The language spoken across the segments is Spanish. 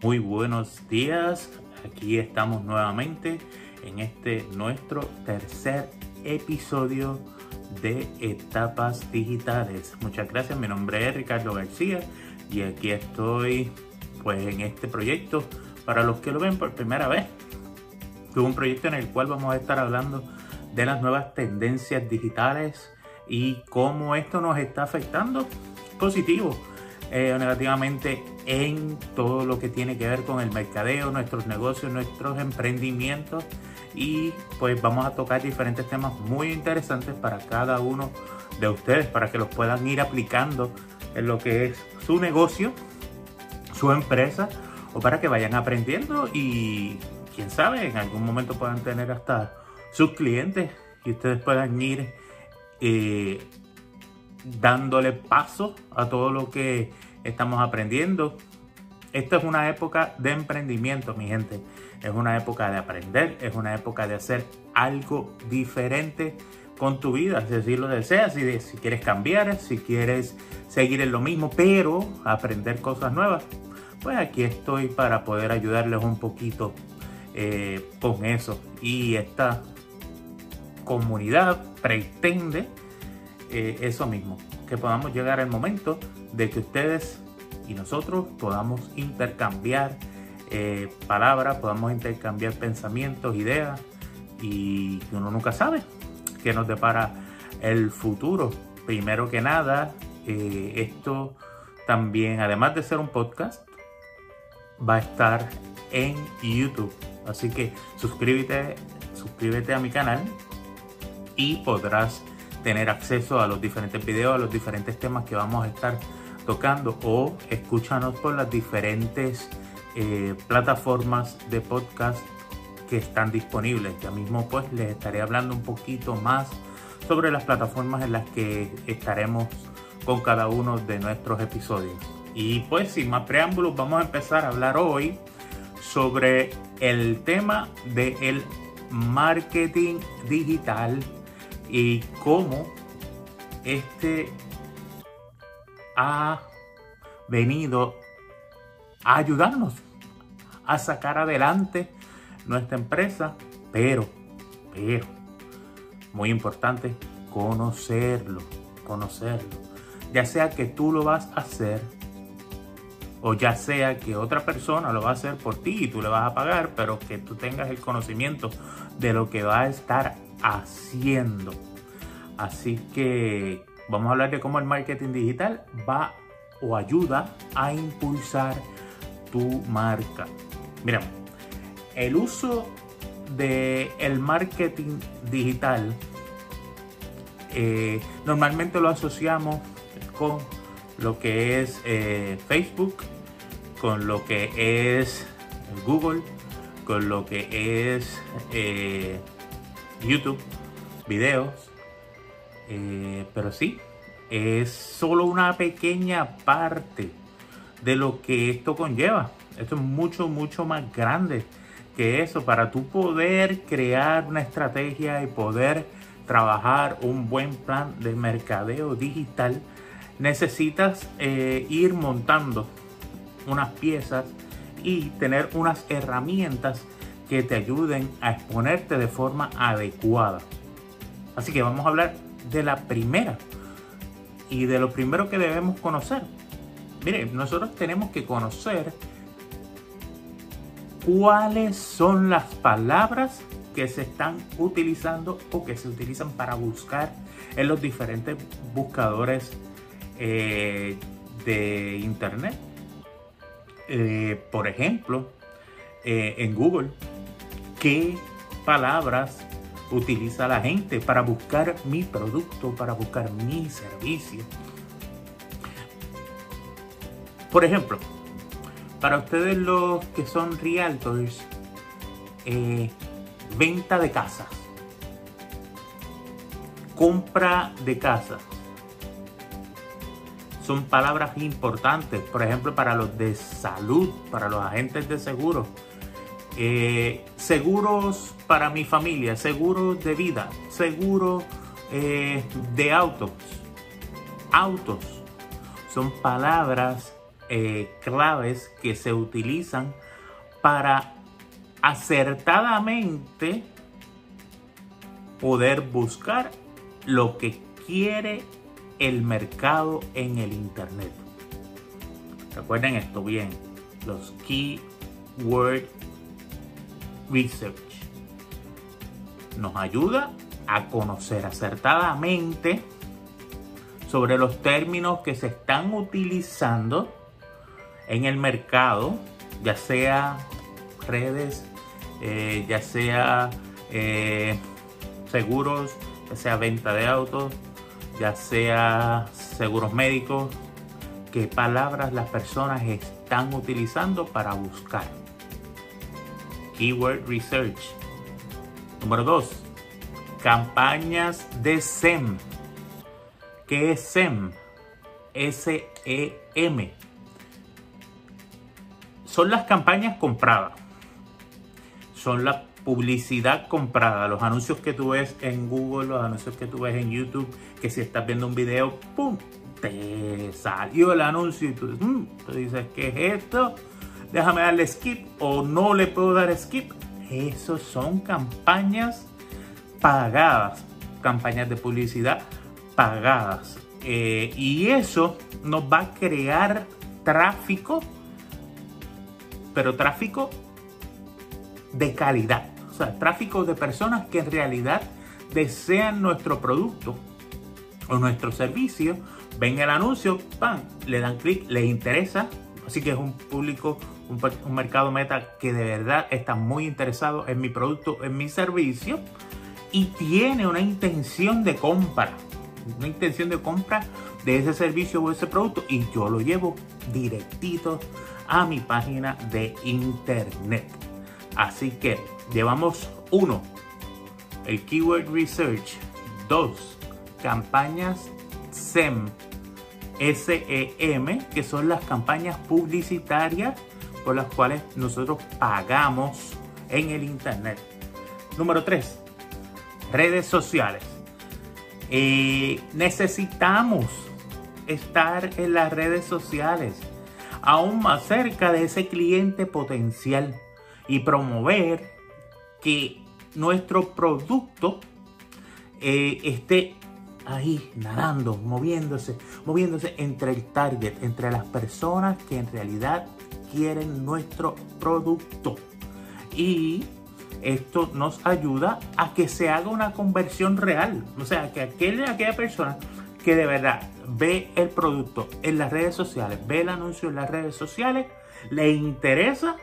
Muy buenos días, aquí estamos nuevamente en este nuestro tercer episodio de Etapas Digitales. Muchas gracias, mi nombre es Ricardo García y aquí estoy pues en este proyecto para los que lo ven por primera vez. Es un proyecto en el cual vamos a estar hablando de las nuevas tendencias digitales y cómo esto nos está afectando positivo eh, negativamente en todo lo que tiene que ver con el mercadeo, nuestros negocios, nuestros emprendimientos. Y pues vamos a tocar diferentes temas muy interesantes para cada uno de ustedes para que los puedan ir aplicando en lo que es su negocio, su empresa o para que vayan aprendiendo y quién sabe en algún momento puedan tener hasta sus clientes y ustedes puedan ir eh, dándole paso a todo lo que estamos aprendiendo. Esta es una época de emprendimiento, mi gente. Es una época de aprender, es una época de hacer algo diferente con tu vida, si lo deseas, si, si quieres cambiar, si quieres seguir en lo mismo, pero aprender cosas nuevas. Pues aquí estoy para poder ayudarles un poquito eh, con eso. Y esta comunidad pretende eh, eso mismo, que podamos llegar al momento de que ustedes y nosotros podamos intercambiar eh, palabras, podamos intercambiar pensamientos, ideas y uno nunca sabe qué nos depara el futuro. Primero que nada, eh, esto también, además de ser un podcast, va a estar en YouTube. Así que suscríbete, suscríbete a mi canal y podrás tener acceso a los diferentes videos, a los diferentes temas que vamos a estar tocando o escúchanos por las diferentes eh, plataformas de podcast que están disponibles. Ya mismo pues les estaré hablando un poquito más sobre las plataformas en las que estaremos con cada uno de nuestros episodios. Y pues sin más preámbulos vamos a empezar a hablar hoy sobre el tema del marketing digital y cómo este ha venido a ayudarnos a sacar adelante nuestra empresa, pero, pero, muy importante, conocerlo, conocerlo. Ya sea que tú lo vas a hacer o ya sea que otra persona lo va a hacer por ti y tú le vas a pagar, pero que tú tengas el conocimiento de lo que va a estar haciendo. Así que vamos a hablar de cómo el marketing digital va o ayuda a impulsar tu marca. Mira, el uso del el marketing digital eh, normalmente lo asociamos con lo que es eh, Facebook, con lo que es Google, con lo que es eh, YouTube, videos. Eh, pero sí, es solo una pequeña parte de lo que esto conlleva. Esto es mucho, mucho más grande que eso. Para tú poder crear una estrategia y poder trabajar un buen plan de mercadeo digital, necesitas eh, ir montando unas piezas y tener unas herramientas que te ayuden a exponerte de forma adecuada. Así que vamos a hablar de la primera y de lo primero que debemos conocer. Mire, nosotros tenemos que conocer cuáles son las palabras que se están utilizando o que se utilizan para buscar en los diferentes buscadores eh, de internet. Eh, por ejemplo, eh, en Google qué palabras utiliza la gente para buscar mi producto, para buscar mi servicio. Por ejemplo, para ustedes los que son realtors, eh, venta de casas, compra de casas, son palabras importantes, por ejemplo, para los de salud, para los agentes de seguro. Eh, seguros para mi familia, seguros de vida, seguros eh, de autos. Autos son palabras eh, claves que se utilizan para acertadamente poder buscar lo que quiere el mercado en el Internet. Recuerden esto bien, los Keyword Research nos ayuda a conocer acertadamente sobre los términos que se están utilizando en el mercado, ya sea redes, eh, ya sea eh, seguros, ya sea venta de autos, ya sea seguros médicos, qué palabras las personas están utilizando para buscar. Keyword Research. Número 2. Campañas de SEM. ¿Qué es SEM? S-E-M. Son las campañas compradas. Son la publicidad comprada. Los anuncios que tú ves en Google, los anuncios que tú ves en YouTube, que si estás viendo un video, ¡pum! Te salió el anuncio y tú, mm", dices, ¿qué es esto? Déjame darle skip o no le puedo dar skip. Esos son campañas pagadas, campañas de publicidad pagadas. Eh, y eso nos va a crear tráfico, pero tráfico de calidad. O sea, tráfico de personas que en realidad desean nuestro producto o nuestro servicio, ven el anuncio, ¡pam! le dan clic, les interesa. Así que es un público, un, mercado meta que de verdad está muy interesado en mi producto, en mi servicio y tiene una intención de compra una intención de compra de ese servicio o ese producto y yo lo llevo directito a mi página de internet. Así que llevamos uno, el Keyword Research, dos, campañas SEM, SEM, que son las campañas publicitarias por las cuales nosotros pagamos en el internet. Número tres, redes sociales. Necesitamos estar en las redes sociales, aún más cerca de ese cliente potencial y promover que nuestro producto eh, esté ahí nadando, moviéndose, moviéndose entre el target, entre las personas que en realidad quieren nuestro producto. Y esto nos ayuda a que se haga una conversión real. O sea, que aquella, aquella persona que de verdad ve el producto en las redes sociales, ve el anuncio en las redes sociales, le interesa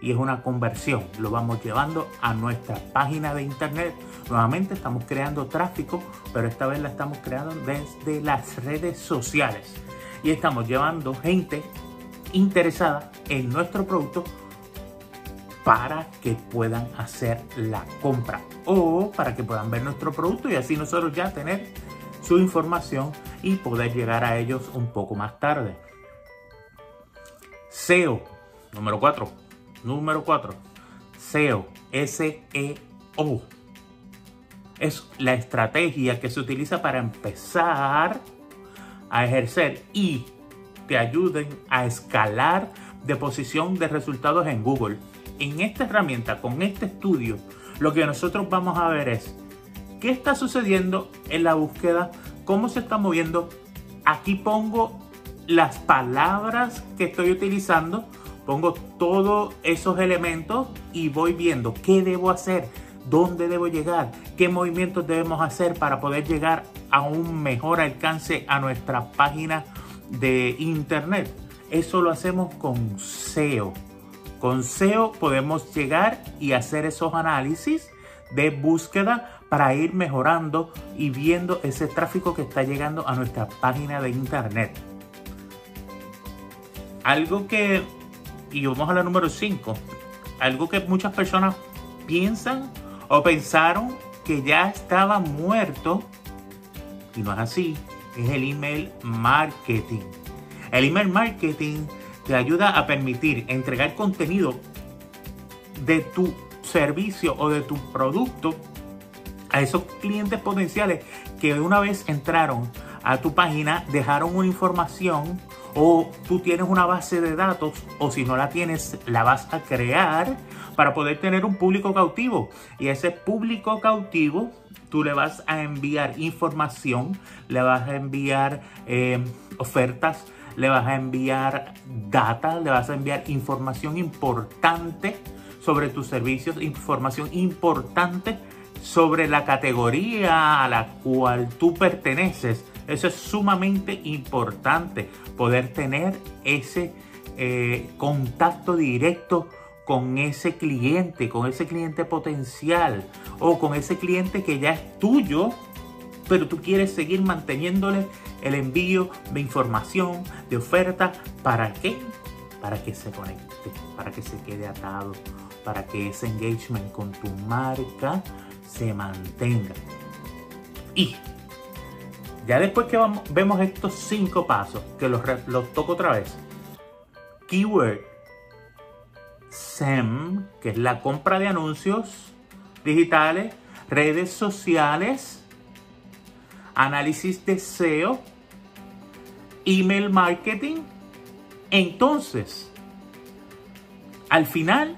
y es una conversión. Lo vamos llevando a nuestra página de internet. Nuevamente estamos creando tráfico, pero esta vez la estamos creando desde las redes sociales. Y estamos llevando gente interesada en nuestro producto para que puedan hacer la compra o para que puedan ver nuestro producto y así nosotros ya tener su información y poder llegar a ellos un poco más tarde. SEO, número 4. Número 4. SEO, S-E-O. Es la estrategia que se utiliza para empezar a ejercer y te ayuden a escalar de posición de resultados en Google en esta herramienta, con este estudio, lo que nosotros vamos a ver es qué está sucediendo en la búsqueda, cómo se está moviendo. Aquí pongo las palabras que estoy utilizando, pongo todos esos elementos y voy viendo qué debo hacer, dónde debo llegar, qué movimientos debemos hacer para poder llegar a un mejor alcance a nuestra página de internet. Eso lo hacemos con SEO. Con SEO podemos llegar y hacer esos análisis de búsqueda para ir mejorando y viendo ese tráfico que está llegando a nuestra página de internet. Algo que, y vamos a la número 5, algo que muchas personas piensan o pensaron que ya estaba muerto, y no es así, es el email marketing. El email marketing te ayuda a permitir entregar contenido de tu servicio o de tu producto a esos clientes potenciales que una vez entraron a tu página dejaron una información o tú tienes una base de datos o si no la tienes la vas a crear para poder tener un público cautivo y ese público cautivo tú le vas a enviar información, le vas a enviar eh, ofertas, le vas a enviar data, le vas a enviar información importante sobre tus servicios, información importante sobre la categoría a la cual tú perteneces. Eso es sumamente importante, poder tener ese eh, contacto directo con ese cliente, con ese cliente potencial o con ese cliente que ya es tuyo, pero tú quieres seguir manteniéndole el envío de información, de oferta, ¿para qué? Para que se conecte, para que se quede atado, para que ese engagement con tu marca se mantenga. Y ya después que vemos estos cinco pasos, que los, los toco otra vez. Keyword SEM, que es la compra de anuncios digitales, redes sociales, análisis de SEO, email marketing. Entonces, al final,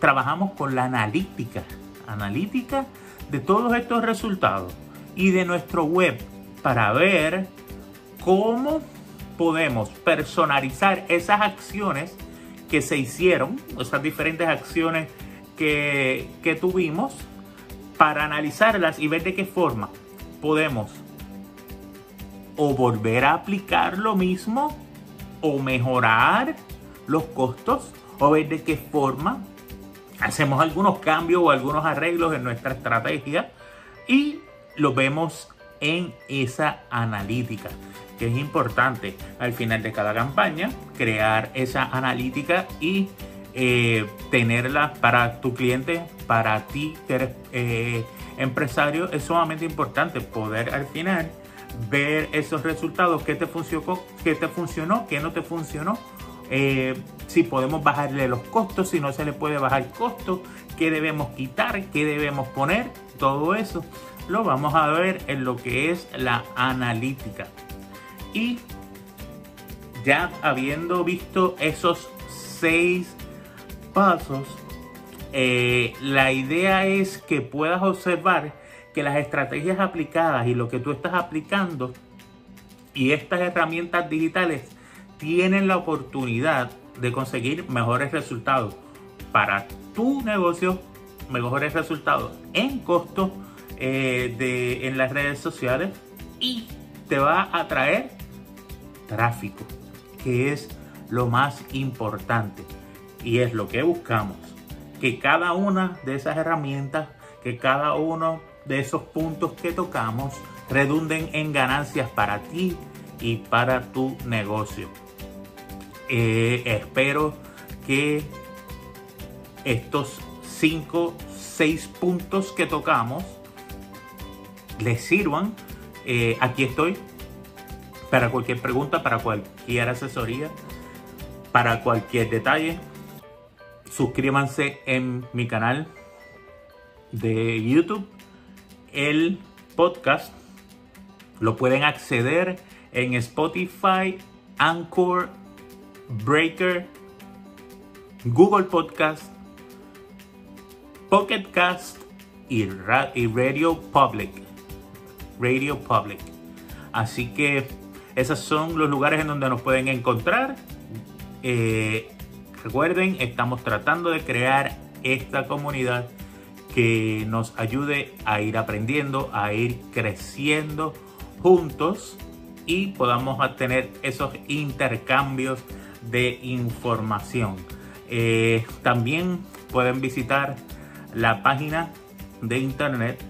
trabajamos con la analítica, analítica de todos estos resultados y de nuestro web para ver cómo podemos personalizar esas acciones que se hicieron, esas diferentes acciones que, que tuvimos, para analizarlas y ver de qué forma podemos o volver a aplicar lo mismo o mejorar los costos o ver de qué forma hacemos algunos cambios o algunos arreglos en nuestra estrategia y lo vemos en esa analítica que es importante al final de cada campaña crear esa analítica y eh, tenerla para tu cliente, para ti que eres eh, empresario, es sumamente importante poder al final ver esos resultados, qué te funcionó, qué te funcionó, qué no te funcionó, eh, si podemos bajarle los costos, si no se le puede bajar costos, qué debemos quitar, qué debemos poner, todo eso lo vamos a ver en lo que es la analítica. Y ya habiendo visto esos seis pasos, eh, la idea es que puedas observar que las estrategias aplicadas y lo que tú estás aplicando y estas herramientas digitales tienen la oportunidad de conseguir mejores resultados para tu negocio, mejores resultados en costo eh, de, en las redes sociales y te va a traer tráfico, que es lo más importante y es lo que buscamos. Que cada una de esas herramientas, que cada uno de esos puntos que tocamos redunden en ganancias para ti y para tu negocio. Eh, espero que estos 5, 6 puntos que tocamos les sirvan. Eh, aquí estoy para cualquier pregunta, para cualquier asesoría, para cualquier detalle. Suscríbanse en mi canal de YouTube el podcast lo pueden acceder en Spotify, Anchor, Breaker, Google Podcast, Pocket Cast y, Radio Public. Radio Public. Así que esos son los lugares en donde nos pueden encontrar. Eh, recuerden, estamos tratando de crear esta comunidad que nos ayude a ir aprendiendo, a ir creciendo juntos y podamos tener esos intercambios de información. Eh, también pueden visitar la página de internet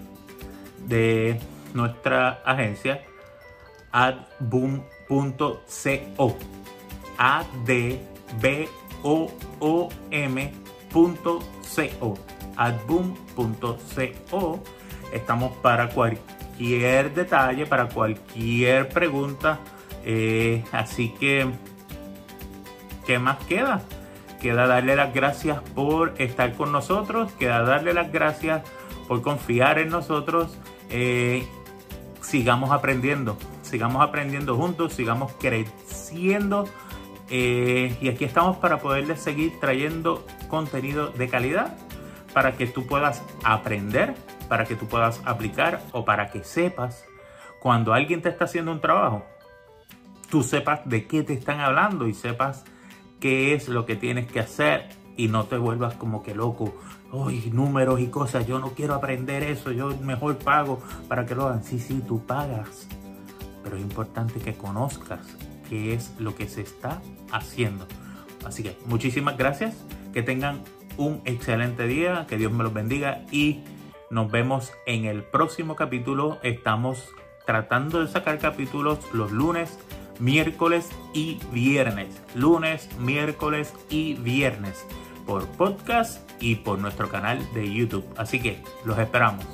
de nuestra agencia adboom.co a d b o o m.co adboom.co. Estamos para cualquier detalle, para cualquier pregunta. Eh, así que, ¿qué más queda? Queda darle las gracias por estar con nosotros, queda darle las gracias por confiar en nosotros. Eh, sigamos aprendiendo, sigamos aprendiendo juntos, sigamos creciendo. Eh, y aquí estamos para poderles seguir trayendo contenido de calidad para que tú puedas aprender, para que tú puedas aplicar o para que sepas cuando alguien te está haciendo un trabajo, tú sepas de qué te están hablando y sepas qué es lo que tienes que hacer y no te vuelvas como que loco. Uy, números y cosas, yo no quiero aprender eso, yo mejor pago para que lo hagan. Sí, sí, tú pagas, pero es importante que conozcas qué es lo que se está haciendo. Así que muchísimas gracias, que tengan un excelente día, que Dios me los bendiga y nos vemos en el próximo capítulo. Estamos tratando de sacar capítulos los lunes, miércoles y viernes. Lunes, miércoles y viernes por podcast y por nuestro canal de YouTube. Así que los esperamos.